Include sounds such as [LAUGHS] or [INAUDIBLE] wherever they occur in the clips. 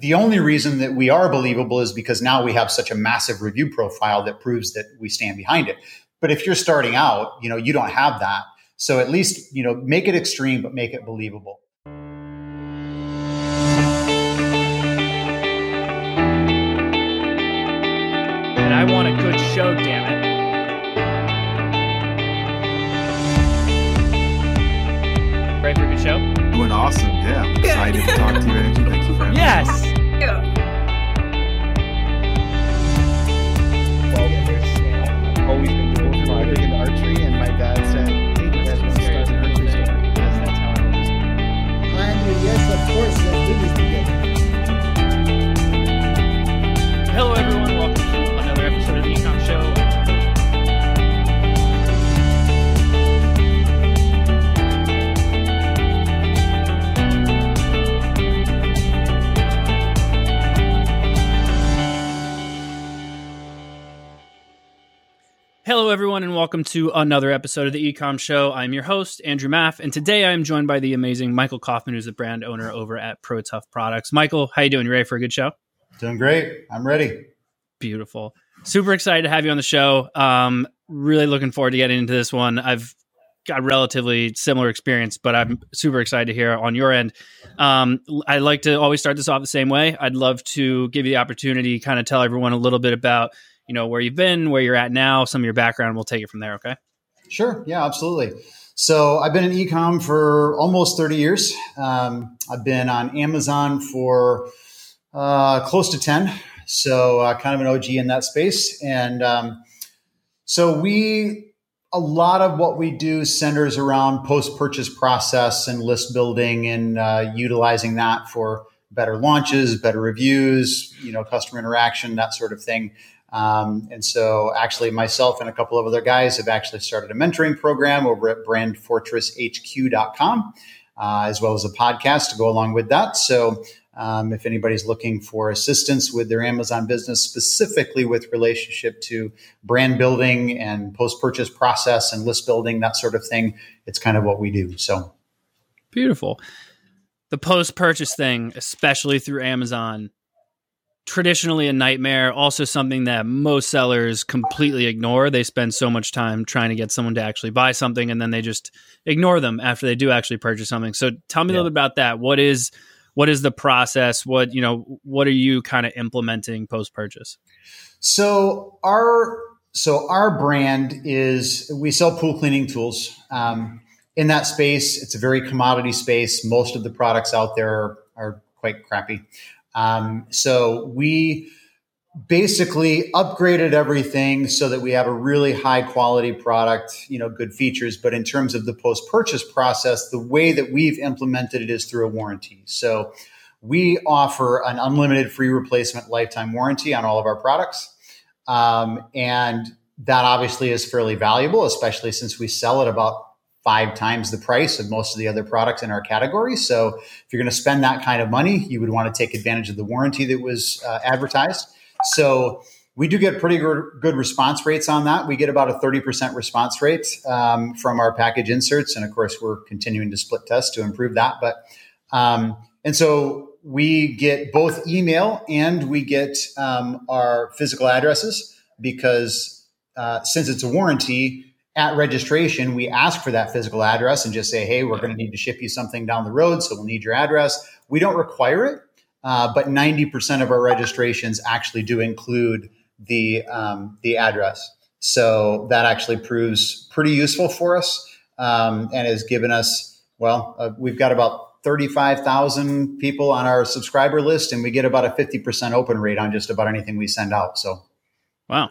The only reason that we are believable is because now we have such a massive review profile that proves that we stand behind it. But if you're starting out, you know, you don't have that. So at least, you know, make it extreme, but make it believable. And I want a good show, damn it. Doing awesome. Yeah. I'm excited to talk to you, Angie. Thank you for having me. Yes. I've uh, always been Hello, everyone, and welcome to another episode of the E-Comm Show. I'm your host, Andrew Maff, and today I am joined by the amazing Michael Kaufman, who's the brand owner over at Protuff Products. Michael, how you doing? You ready for a good show? Doing great. I'm ready. Beautiful. Super excited to have you on the show. Um, really looking forward to getting into this one. I've got relatively similar experience, but I'm super excited to hear on your end. Um, I like to always start this off the same way. I'd love to give you the opportunity, to kind of tell everyone a little bit about you know where you've been, where you're at now, some of your background. We'll take it from there. Okay. Sure. Yeah, absolutely. So I've been in ecom for almost 30 years. Um, I've been on Amazon for uh, close to 10. So uh, kind of an OG in that space. And um, so we, a lot of what we do centers around post purchase process and list building and uh, utilizing that for better launches, better reviews, you know, customer interaction, that sort of thing. Um, and so, actually, myself and a couple of other guys have actually started a mentoring program over at brandfortresshq.com, uh, as well as a podcast to go along with that. So, um, if anybody's looking for assistance with their Amazon business, specifically with relationship to brand building and post purchase process and list building, that sort of thing, it's kind of what we do. So, Beautiful. The post purchase thing, especially through Amazon, traditionally a nightmare. Also, something that most sellers completely ignore. They spend so much time trying to get someone to actually buy something and then they just ignore them after they do actually purchase something. So, tell me a little bit about that. What is what is the process? What you know? What are you kind of implementing post purchase? So our so our brand is we sell pool cleaning tools. Um, in that space, it's a very commodity space. Most of the products out there are, are quite crappy. Um, so we basically upgraded everything so that we have a really high quality product, you know, good features. But in terms of the post purchase process, the way that we've implemented it is through a warranty. So we offer an unlimited free replacement lifetime warranty on all of our products. Um, and that obviously is fairly valuable, especially since we sell at about five times the price of most of the other products in our category. So if you're going to spend that kind of money, you would want to take advantage of the warranty that was uh, advertised. So we do get pretty good, response rates on that. We get about a 30% response rate um, from our package inserts. And of course, we're continuing to split test to improve that. But, um, and so we get both email and we get um, our physical addresses because uh, since it's a warranty, at registration, we ask for that physical address and just say, hey, we're going to need to ship you something down the road, so we'll need your address. We don't require it, uh, but 90% of our registrations actually do include the, um, the address. So that actually proves pretty useful for us um, and has given us, well, uh, we've got about 35,000 people on our subscriber list, and we get about a 50% open rate on just about anything we send out. So, Wow.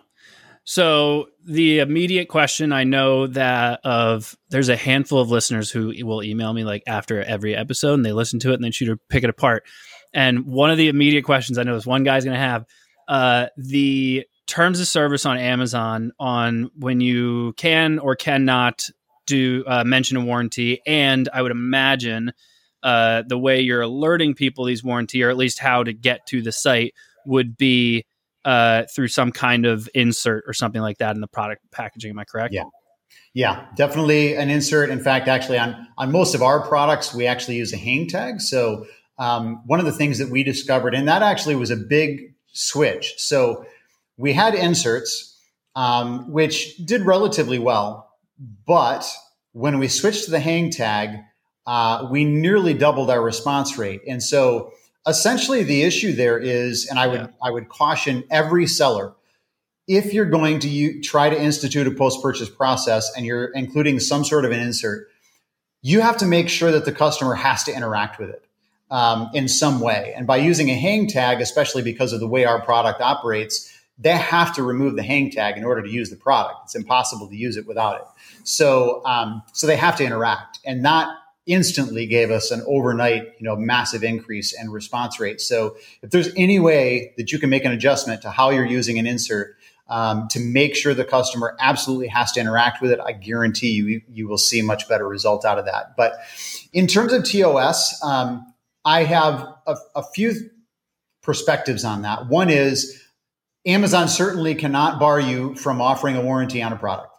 So the immediate question I know that of there's a handful of listeners who will email me like after every episode and they listen to it and then shoot or pick it apart. And one of the immediate questions I know this one guy's going to have uh, the terms of service on Amazon on when you can or cannot do uh, mention a warranty, and I would imagine uh, the way you're alerting people these warranty, or at least how to get to the site, would be uh, through some kind of insert or something like that in the product packaging. Am I correct? Yeah. Yeah, definitely an insert. In fact, actually, on on most of our products, we actually use a hang tag. So um, one of the things that we discovered, and that actually was a big switch. So we had inserts, um, which did relatively well, but when we switched to the hang tag, uh, we nearly doubled our response rate. And so essentially the issue there is, and I would, Yeah. I would caution every seller, if you're going to u- try to institute a post-purchase process and you're including some sort of an insert, you have to make sure that the customer has to interact with it um, in some way. And by using a hang tag, especially because of the way our product operates, they have to remove the hang tag in order to use the product. It's impossible to use it without it. So, um, so they have to interact, and that instantly gave us an overnight, you know, massive increase in response rate. So, if there's any way that you can make an adjustment to how you're using an insert um, to make sure the customer absolutely has to interact with it, I guarantee you you will see much better result out of that. But in terms of TOS, um, I have a, a few perspectives on that. One is Amazon certainly cannot bar you from offering a warranty on a product.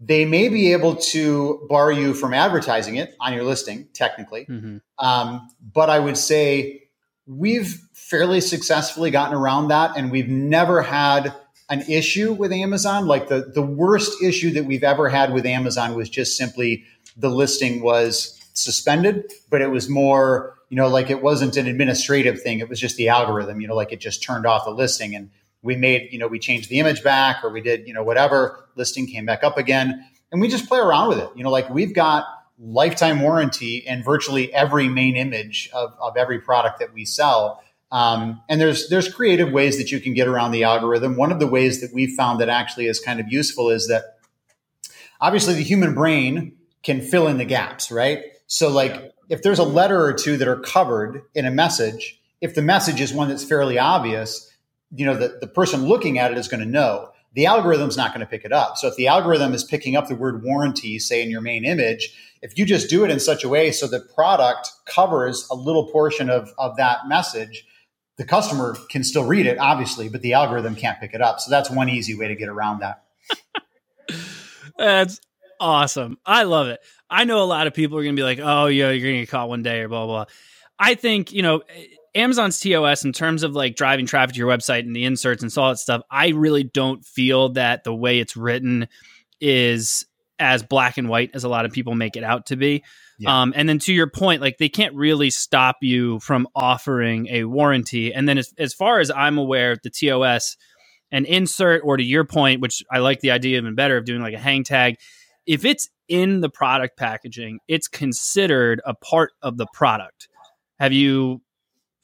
They may be able to bar you from advertising it on your listing, technically. hmm Um, but I would say we've fairly successfully gotten around that, and we've never had an issue with Amazon. Like the the worst issue that we've ever had with Amazon was just simply the listing was suspended, but it was more, you know, like it wasn't an administrative thing. It was just the algorithm, you know, like it just turned off the listing and we made, you know, we changed the image back or we did, you know, whatever, listing came back up again. And we just play around with it. You know, like we've got lifetime warranty in virtually every main image of, of every product that we sell. Um, and there's there's creative ways that you can get around the algorithm. One of the ways that we've found that actually is kind of useful is that obviously the human brain can fill in the gaps, right? So like if there's a letter or two that are covered in a message, if the message is one that's fairly obvious, you know, the, the person looking at it is going to know. The algorithm's not going to pick it up. So if the algorithm is picking up the word warranty, say in your main image, if you just do it in such a way so the product covers a little portion of, of that message, the customer can still read it, obviously, but the algorithm can't pick it up. So that's one easy way to get around that. [LAUGHS] That's awesome. I love it. I know a lot of people are going to be like, oh, yeah, you're going to get caught one day or blah, blah, blah. I think, you know, Amazon's TOS in terms of like driving traffic to your website and the inserts and all that stuff, I really don't feel that the way it's written is as black and white as a lot of people make it out to be. Yeah. Um, and then to your point, like they can't really stop you from offering a warranty. And then as, as far as I'm aware, the TOS, and insert, or to your point, which I like the idea even better of doing like a hang tag, if it's in the product packaging, it's considered a part of the product. Have you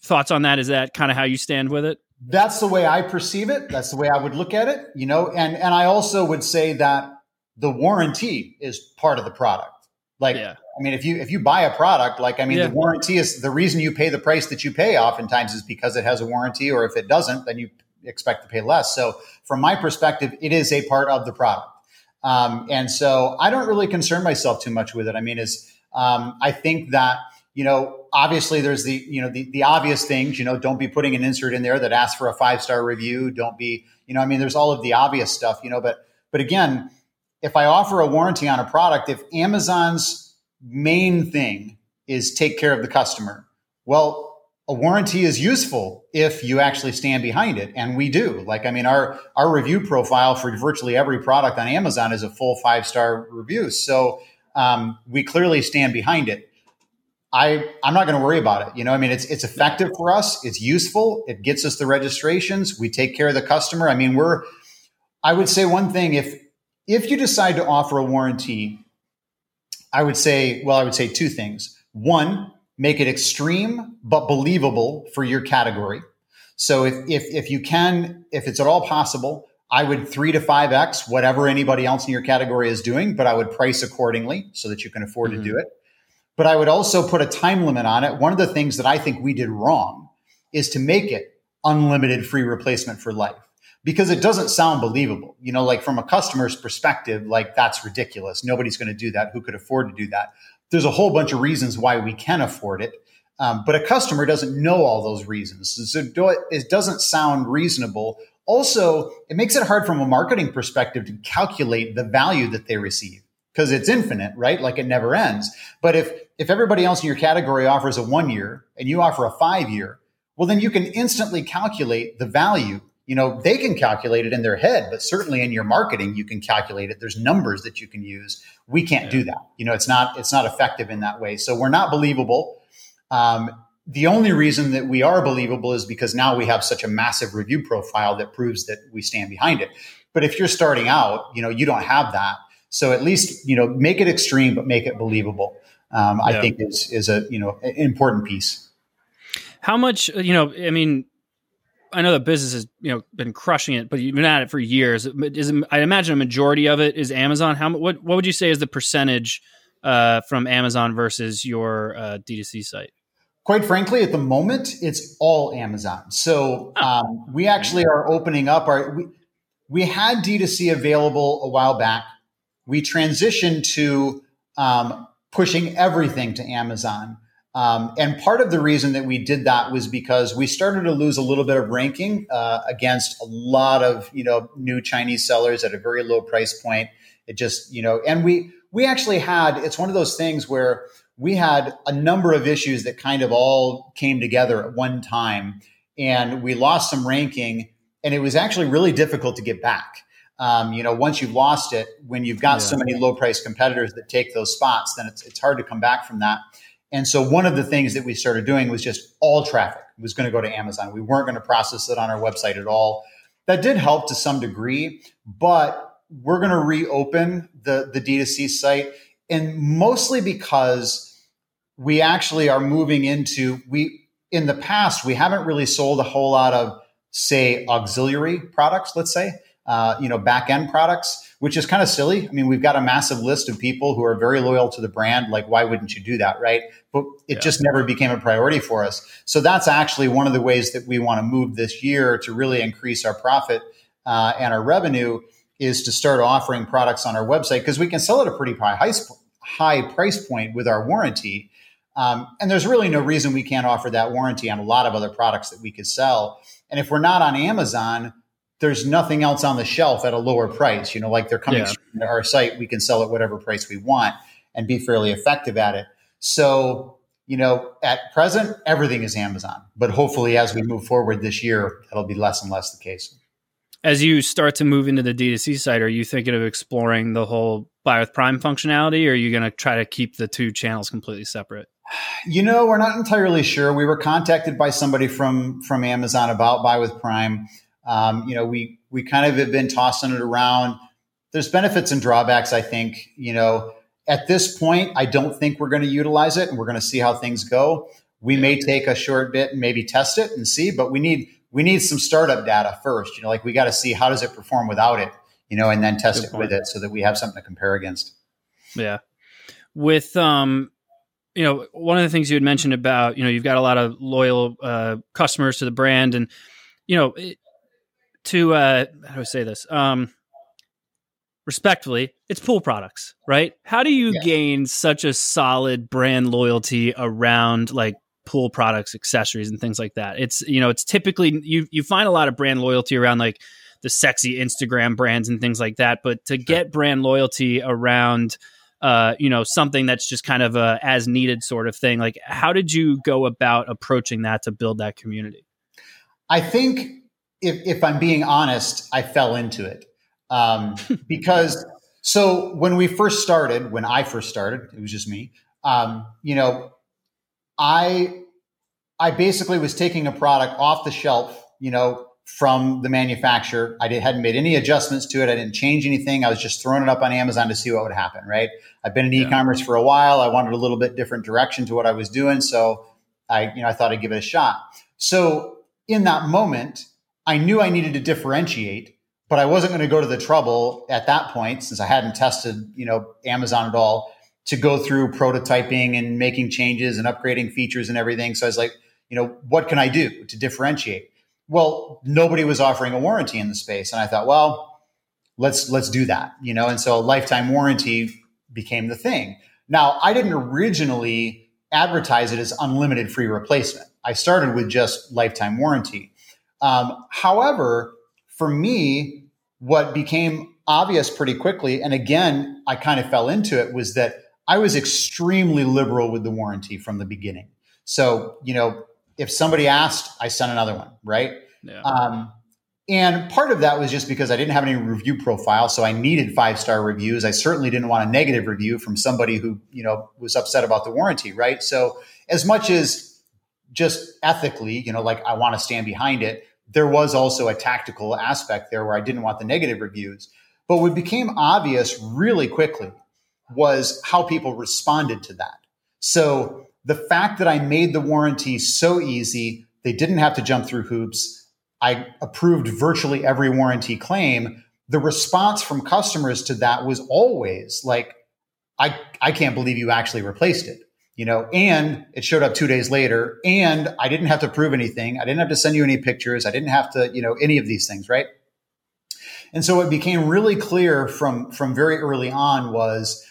thoughts on that? Is that kind of how you stand with it? That's the way I perceive it. That's the way I would look at it, you know, and, and I also would say that the warranty is part of the product. Like, Yeah. I mean, if you, if you buy a product, like, I mean, Yeah. the warranty is the reason you pay the price that you pay oftentimes is because it has a warranty, or if it doesn't, then you expect to pay less. So from my perspective, it is a part of the product. Um, and so I don't really concern myself too much with it. I mean, is um, I think that you know obviously there's the you know the, the obvious things. You know, don't be putting an insert in there that asks for a five star review. Don't be you know I mean there's all of the obvious stuff. You know, but but again, if I offer a warranty on a product, if Amazon's main thing is take care of the customer, well, a warranty is useful if you actually stand behind it and we do like i mean our our review profile for virtually every product on amazon is a full five star review so um, we clearly stand behind it i i'm not going to worry about it you know i mean it's it's effective for us it's useful it gets us the registrations we take care of the customer i mean we're i would say one thing if if you decide to offer a warranty i would say well i would say two things one make it extreme but believable for your category. So if, if, if you can, if it's at all possible, I would three to five X whatever anybody else in your category is doing, but I would price accordingly so that you can afford Mhm. to do it. But I would also put a time limit on it. One of the things that I think we did wrong is to make it unlimited free replacement for life because it doesn't sound believable. You know, like from a customer's perspective, like that's ridiculous. Nobody's going to do that. Who could afford to do that? There's a whole bunch of reasons why we can afford it. Um, but a customer doesn't know all those reasons. So it doesn't sound reasonable Also, it makes it hard from a marketing perspective to calculate the value that they receive because it's infinite, right? Like it never ends. But if if everybody else in your category offers a one year and you offer a five year, well, then you can instantly calculate the value. You know, they can calculate it in their head, but certainly in your marketing, you can calculate it. There's numbers that you can use. We can't Yeah. do that. You know, it's not it's not effective in that way. So we're not believable. Um, the only reason that we are believable is because now we have such a massive review profile that proves that we stand behind it. But if you're starting out, you know, you don't have that. So at least, you know, make it extreme, but make it believable. Um, I Yeah. think is, is a, you know, an important piece. How much, you know, I mean, I know the business has, you know, been crushing it, but you've been at it for years. Is I imagine a majority of it is Amazon. How what what would you say is the percentage uh, from Amazon versus your uh, D2C site? Quite frankly, at the moment, it's all Amazon. So um, we actually are opening up our. We, we had D2C available a while back. We transitioned to um, pushing everything to Amazon. Um, and part of the reason that we did that was because we started to lose a little bit of ranking uh, against a lot of you know new Chinese sellers at a very low price point. It just you know, and we we actually had. It's one of those things where we had a number of issues that kind of all came together at one time, and we lost some ranking, and it was actually really difficult to get back. Um, you know, once you've lost it, when you've got so many low price competitors that take those spots, then it's, it's hard to come back from that. And so one of the things that we started doing was just all traffic was going to go to Amazon. We weren't going to process it on our website at all. That did help to some degree, but we're going to reopen the, the D2C site and mostly because we actually are moving into we in the past we haven't really sold a whole lot of say auxiliary products let's say uh, you know back end products which is kind of silly i mean we've got a massive list of people who are very loyal to the brand like why wouldn't you do that right but it Yeah. just never became a priority for us so that's actually one of the ways that we want to move this year to really increase our profit uh, and our revenue is to start offering products on our website because we can sell at a pretty high, high, high price point with our warranty. Um, and there's really no reason we can't offer that warranty on a lot of other products that we could sell. And if we're not on Amazon, there's nothing else on the shelf at a lower price. You know, like they're coming Yeah. to our site, we can sell at whatever price we want and be fairly effective at it. So, you know, at present, everything is Amazon. But hopefully, as we move forward this year, that'll be less and less the case. As you start to move into the D2C site, are you thinking of exploring the whole buy with Prime functionality, or are you going to try to keep the two channels completely separate? You know, we're not entirely sure. We were contacted by somebody from from Amazon about Buy with Prime. Um, you know, we we kind of have been tossing it around. There's benefits and drawbacks. I think. You know, at this point, I don't think we're going to utilize it, and we're going to see how things go. We may take a short bit and maybe test it and see, but we need we need some startup data first. You know, like we got to see how does it perform without it. You know, and then test Good it with it so that we have something to compare against. Yeah. With um you know, one of the things you had mentioned about, you know, you've got a lot of loyal uh customers to the brand and you know, it, to uh how do I say this? Um respectfully, it's pool products, right? How do you Yeah. gain such a solid brand loyalty around like pool products, accessories and things like that? It's you know, it's typically you you find a lot of brand loyalty around like the sexy Instagram brands and things like that, but to get brand loyalty around uh, you know, something that's just kind of a as needed sort of thing. Like, how did you go about approaching that to build that community? I think if, if I'm being honest, I fell into it um, [LAUGHS] because so when we first started, when I first started, it was just me. Um, you know, I I basically was taking a product off the shelf, you know, from the manufacturer. I did, hadn't made any adjustments to it. I didn't change anything. I was just throwing it up on Amazon to see what would happen. Right. I've been in Yeah. e-commerce for a while. I wanted a little bit different direction to what I was doing, so I, you know, I thought I'd give it a shot. So in that moment, I knew I needed to differentiate, but I wasn't going to go to the trouble at that point since I hadn't tested, you know, Amazon at all to go through prototyping and making changes and upgrading features and everything. So I was like, you know, what can I do to differentiate? Well, nobody was offering a warranty in the space, and I thought, well, let's let's do that, you know. And so lifetime warranty became the thing. Now, I didn't originally advertise it as unlimited free replacement. I started with just lifetime warranty. Um, however, for me, what became obvious pretty quickly, and again, I kind of fell into it, was that I was extremely liberal with the warranty from the beginning. So, you know, if somebody asked, I sent another one, right? Yeah. Um, and part of that was just because I didn't have any review profile, so I needed five star reviews. I certainly didn't want a negative review from somebody who you know was upset about the warranty, right? So as much as just ethically, you know, like I want to stand behind it, there was also a tactical aspect there where I didn't want the negative reviews. But what became obvious really quickly was how people responded to that. So the fact that I made the warranty so easy, they didn't have to jump through hoops I approved virtually every warranty claim. The response from customers to that was always like, I, I can't believe you actually replaced it, you know, and it showed up two days later and I didn't have to prove anything. I didn't have to send you any pictures. I didn't have to, you know, any of these things. Right. And so it became really clear from, from very early on was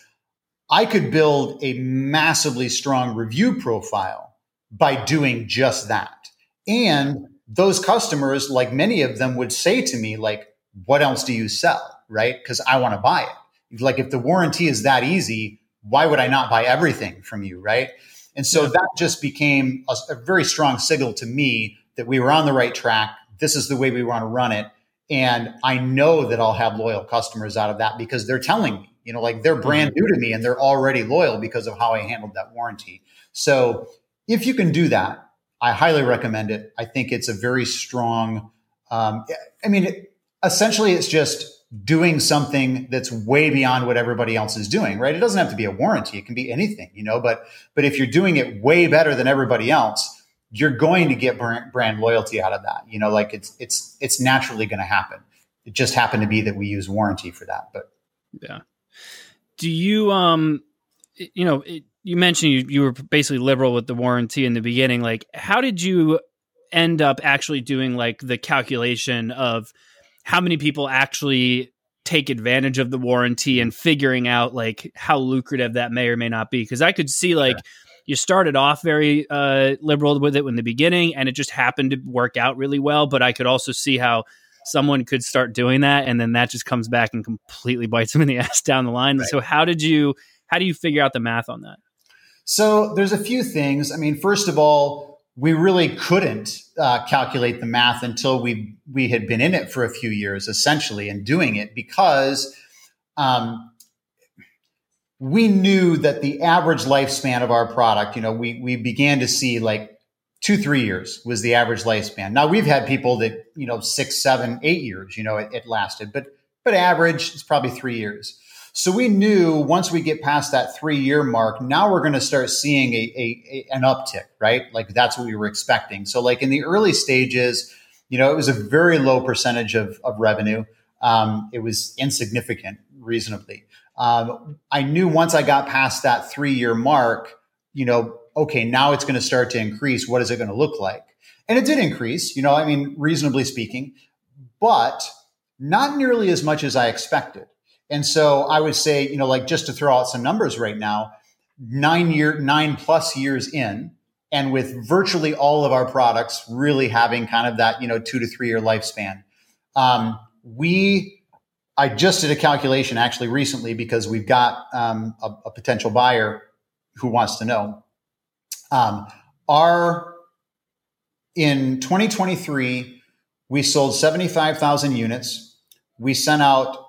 I could build a massively strong review profile by doing just that. And those customers, like many of them would say to me, like, what else do you sell? Right. Cause I want to buy it. Like if the warranty is that easy, why would I not buy everything from you? Right. And so yeah. that just became a, a very strong signal to me that we were on the right track. This is the way we want to run it. And I know that I'll have loyal customers out of that because they're telling me, you know, like they're brand mm-hmm. new to me and they're already loyal because of how I handled that warranty. So if you can do that, I highly recommend it. I think it's a very strong. Um, I mean, essentially, it's just doing something that's way beyond what everybody else is doing. Right? It doesn't have to be a warranty; it can be anything, you know. But but if you're doing it way better than everybody else, you're going to get brand, loyalty out of that. You know, like it's it's it's naturally going to happen. It just happened to be that we use warranty for that. But yeah. Do you um, you know? It, you mentioned you, you were basically liberal with the warranty in the beginning. Like, how did you end up actually doing like the calculation of how many people actually take advantage of the warranty and figuring out like how lucrative that may or may not be? Because I could see like. You started off very uh, liberal with it in the beginning, and it just happened to work out really well. But I could also see how someone could start doing that, and then that just comes back and completely bites them in the [LAUGHS] ass down the line. Right. So, how did you? How do you figure out the math on that? So there's a few things. I mean, first of all, we really couldn't uh, calculate the math until we we had been in it for a few years, essentially, and doing it because um, we knew that the average lifespan of our product. You know, we we began to see like two three years was the average lifespan. Now we've had people that you know six seven eight years. You know, it, it lasted, but but average is probably three years. So we knew once we get past that three year mark, now we're going to start seeing a, a, a, an uptick, right? Like that's what we were expecting. So like in the early stages, you know, it was a very low percentage of, of revenue. Um, it was insignificant, reasonably. Um, I knew once I got past that three year mark, you know, okay, now it's going to start to increase. What is it going to look like? And it did increase, you know, I mean, reasonably speaking, but not nearly as much as I expected. And so I would say, you know, like just to throw out some numbers right now, nine year, nine plus years in, and with virtually all of our products really having kind of that, you know, two to three year lifespan. Um, we, I just did a calculation actually recently because we've got um, a, a, potential buyer who wants to know. Um, our in 2023, we sold 75,000 units. We sent out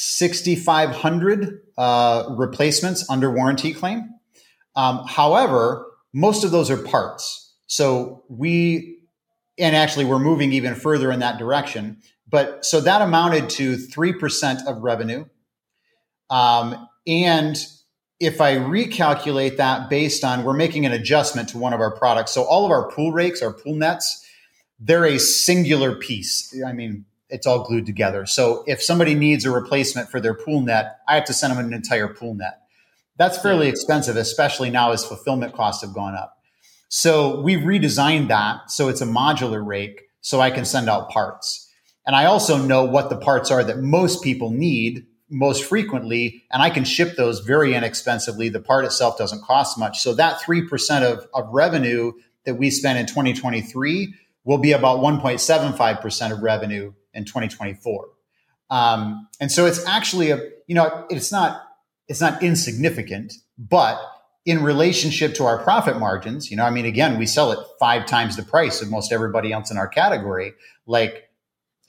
6,500 uh, replacements under warranty claim. Um, however, most of those are parts. So we, and actually we're moving even further in that direction. But so that amounted to 3% of revenue. Um, and if I recalculate that based on, we're making an adjustment to one of our products. So all of our pool rakes, our pool nets, they're a singular piece. I mean, it's all glued together. So if somebody needs a replacement for their pool net, I have to send them an entire pool net. That's fairly expensive, especially now as fulfillment costs have gone up. So we redesigned that so it's a modular rake so I can send out parts. And I also know what the parts are that most people need most frequently, and I can ship those very inexpensively. The part itself doesn't cost much. So that 3% of, of revenue that we spent in 2023 will be about 1.75% of revenue in 2024. Um, and so it's actually a, you know, it's not, it's not insignificant, but in relationship to our profit margins, you know, I mean, again, we sell it five times the price of most everybody else in our category. Like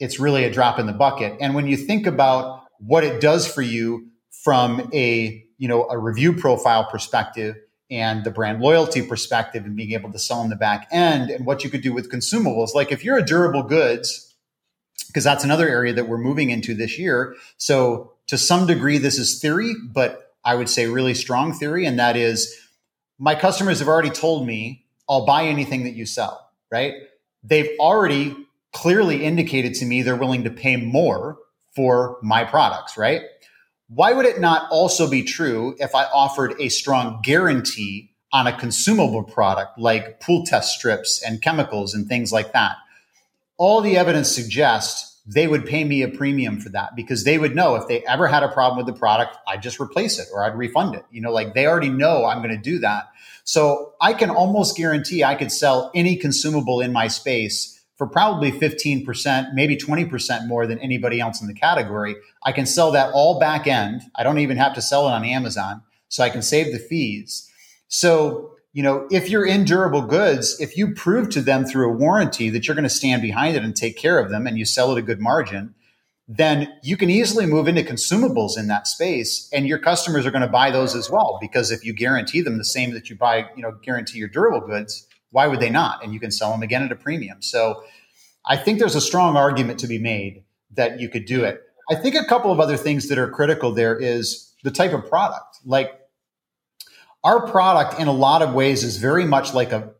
it's really a drop in the bucket. And when you think about what it does for you from a, you know, a review profile perspective and the brand loyalty perspective and being able to sell in the back end and what you could do with consumables. Like if you're a durable goods, because that's another area that we're moving into this year. So to some degree, this is theory, but I would say really strong theory. And that is my customers have already told me I'll buy anything that you sell, right? They've already clearly indicated to me they're willing to pay more for my products, right? Why would it not also be true if I offered a strong guarantee on a consumable product like pool test strips and chemicals and things like that? All the evidence suggests they would pay me a premium for that because they would know if they ever had a problem with the product, I'd just replace it or I'd refund it. You know, like they already know I'm going to do that. So I can almost guarantee I could sell any consumable in my space for probably 15%, maybe 20% more than anybody else in the category. I can sell that all back end. I don't even have to sell it on Amazon. So I can save the fees. So, you know, if you're in durable goods, if you prove to them through a warranty that you're going to stand behind it and take care of them and you sell at a good margin, then you can easily move into consumables in that space and your customers are going to buy those as well because if you guarantee them the same that you buy, you know, guarantee your durable goods, why would they not? And you can sell them again at a premium. So I think there's a strong argument to be made that you could do it. I think a couple of other things that are critical there is the type of product. Like our product in a lot of ways is very much like a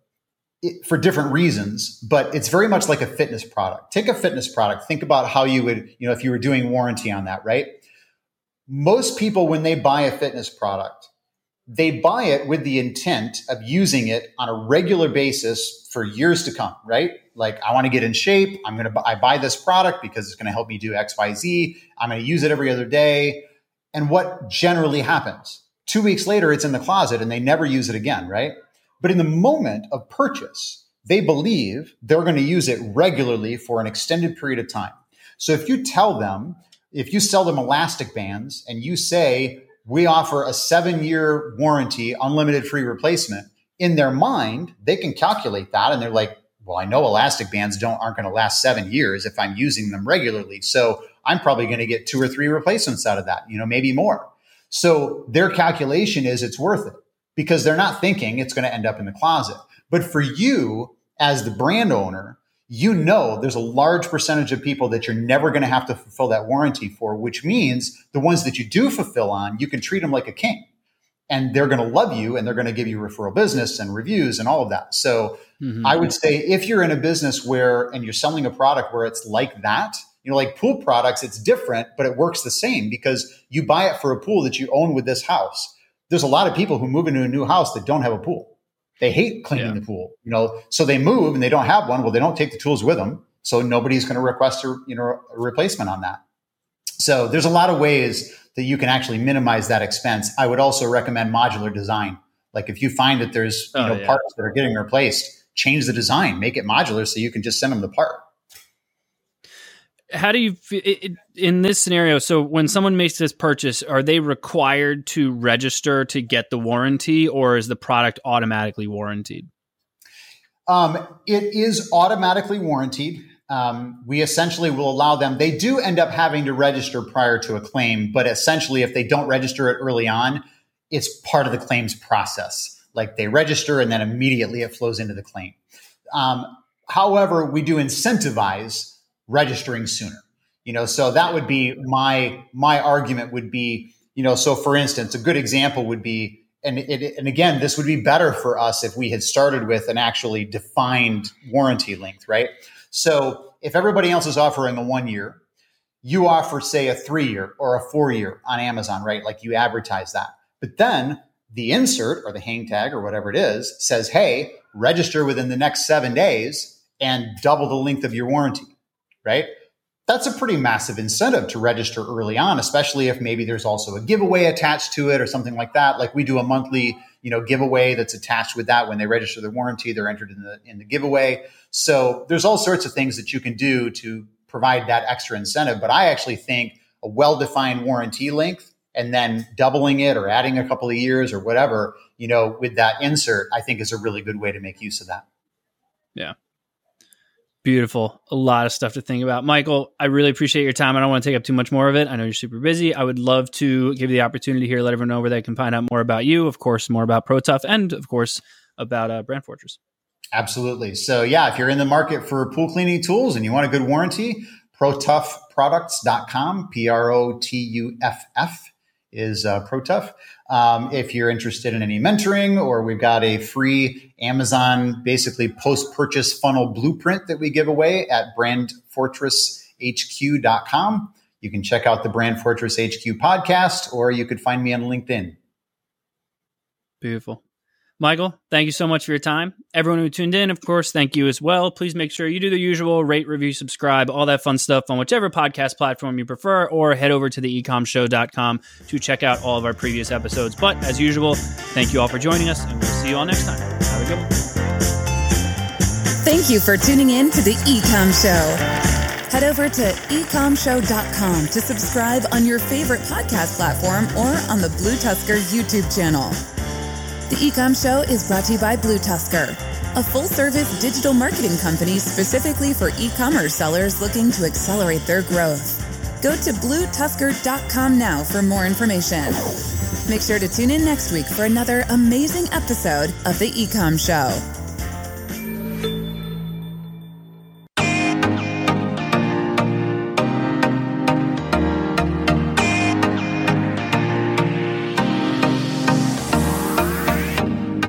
for different reasons, but it's very much like a fitness product. Take a fitness product, think about how you would, you know, if you were doing warranty on that, right? Most people when they buy a fitness product, they buy it with the intent of using it on a regular basis for years to come, right? Like I want to get in shape. I'm going to, I buy this product because it's going to help me do X, Y, Z. I'm going to use it every other day. And what generally happens? Two weeks later, it's in the closet and they never use it again, right? But in the moment of purchase, they believe they're going to use it regularly for an extended period of time. So if you tell them, if you sell them elastic bands and you say, we offer a seven year warranty, unlimited free replacement. In their mind, they can calculate that and they're like, well, I know elastic bands don't aren't going to last seven years if I'm using them regularly. So I'm probably going to get two or three replacements out of that, you know, maybe more. So their calculation is it's worth it because they're not thinking it's going to end up in the closet. But for you as the brand owner, you know there's a large percentage of people that you're never going to have to fulfill that warranty for, which means the ones that you do fulfill on, you can treat them like a king. And they're going to love you and they're going to give you referral business and reviews and all of that. So mm-hmm. I would say if you're in a business where, and you're selling a product where it's like that, you know, like pool products, it's different, but it works the same because you buy it for a pool that you own with this house. There's a lot of people who move into a new house that don't have a pool they hate cleaning yeah. the pool, you know, so they move and they don't have one. Well, they don't take the tools with them. So nobody's going to request a, you know, a replacement on that. So there's a lot of ways that you can actually minimize that expense. I would also recommend modular design. Like if you find that there's, you oh, know, yeah. parts that are getting replaced, change the design, make it modular so you can just send them the part how do you in this scenario so when someone makes this purchase are they required to register to get the warranty or is the product automatically warranted um, it is automatically warranted um, we essentially will allow them they do end up having to register prior to a claim but essentially if they don't register it early on it's part of the claims process. Like they register and then immediately it flows into the claim. Um, however we do incentivize registering sooner. You know, so that would be my my argument would be, you know, so for instance, a good example would be and it, and again, this would be better for us if we had started with an actually defined warranty length, right? So if everybody else is offering a one year, you offer say a three year or a four year on Amazon, right? Like you advertise that. But then the insert or the hang tag or whatever it is says, hey, register within the next seven days and double the length of your warranty right? That's a pretty massive incentive to register early on, especially if maybe there's also a giveaway attached to it or something like that. Like we do a monthly, you know, giveaway that's attached with that. When they register their warranty, they're entered in the in the giveaway. So there's all sorts of things that you can do to provide that extra incentive. But I actually think a well-defined warranty length and then doubling it or adding a couple of years or whatever, you know, with that insert, I think is a really good way to make use of that. Yeah. Beautiful. A lot of stuff to think about. Michael, I really appreciate your time. I don't want to take up too much more of it. I know you're super busy. I would love to give you the opportunity here, let everyone know where they can find out more about you, of course, more about Protuff, and of course, about uh, Brand Fortress. Absolutely. So, yeah, if you're in the market for pool cleaning tools and you want a good warranty, protuffproducts.com, P R O T U F F is uh, Protuff. Um, if you're interested in any mentoring, or we've got a free Amazon basically post purchase funnel blueprint that we give away at brandfortresshq.com. You can check out the Brand Fortress HQ podcast, or you could find me on LinkedIn. Beautiful. Michael, thank you so much for your time. Everyone who tuned in, of course, thank you as well. Please make sure you do the usual rate, review, subscribe, all that fun stuff on whichever podcast platform you prefer, or head over to the ecommshow.com to check out all of our previous episodes. But as usual, thank you all for joining us, and we'll see you all next time. Have a good one. Thank you for tuning in to the E-Comm Show. Head over to ecommshow.com to subscribe on your favorite podcast platform or on the Blue Tuskr YouTube channel. The E-Comm Show is brought to you by Blue Tuskr, a full service digital marketing company specifically for e commerce sellers looking to accelerate their growth. Go to bluetuskr.com now for more information. Make sure to tune in next week for another amazing episode of The E-Comm Show.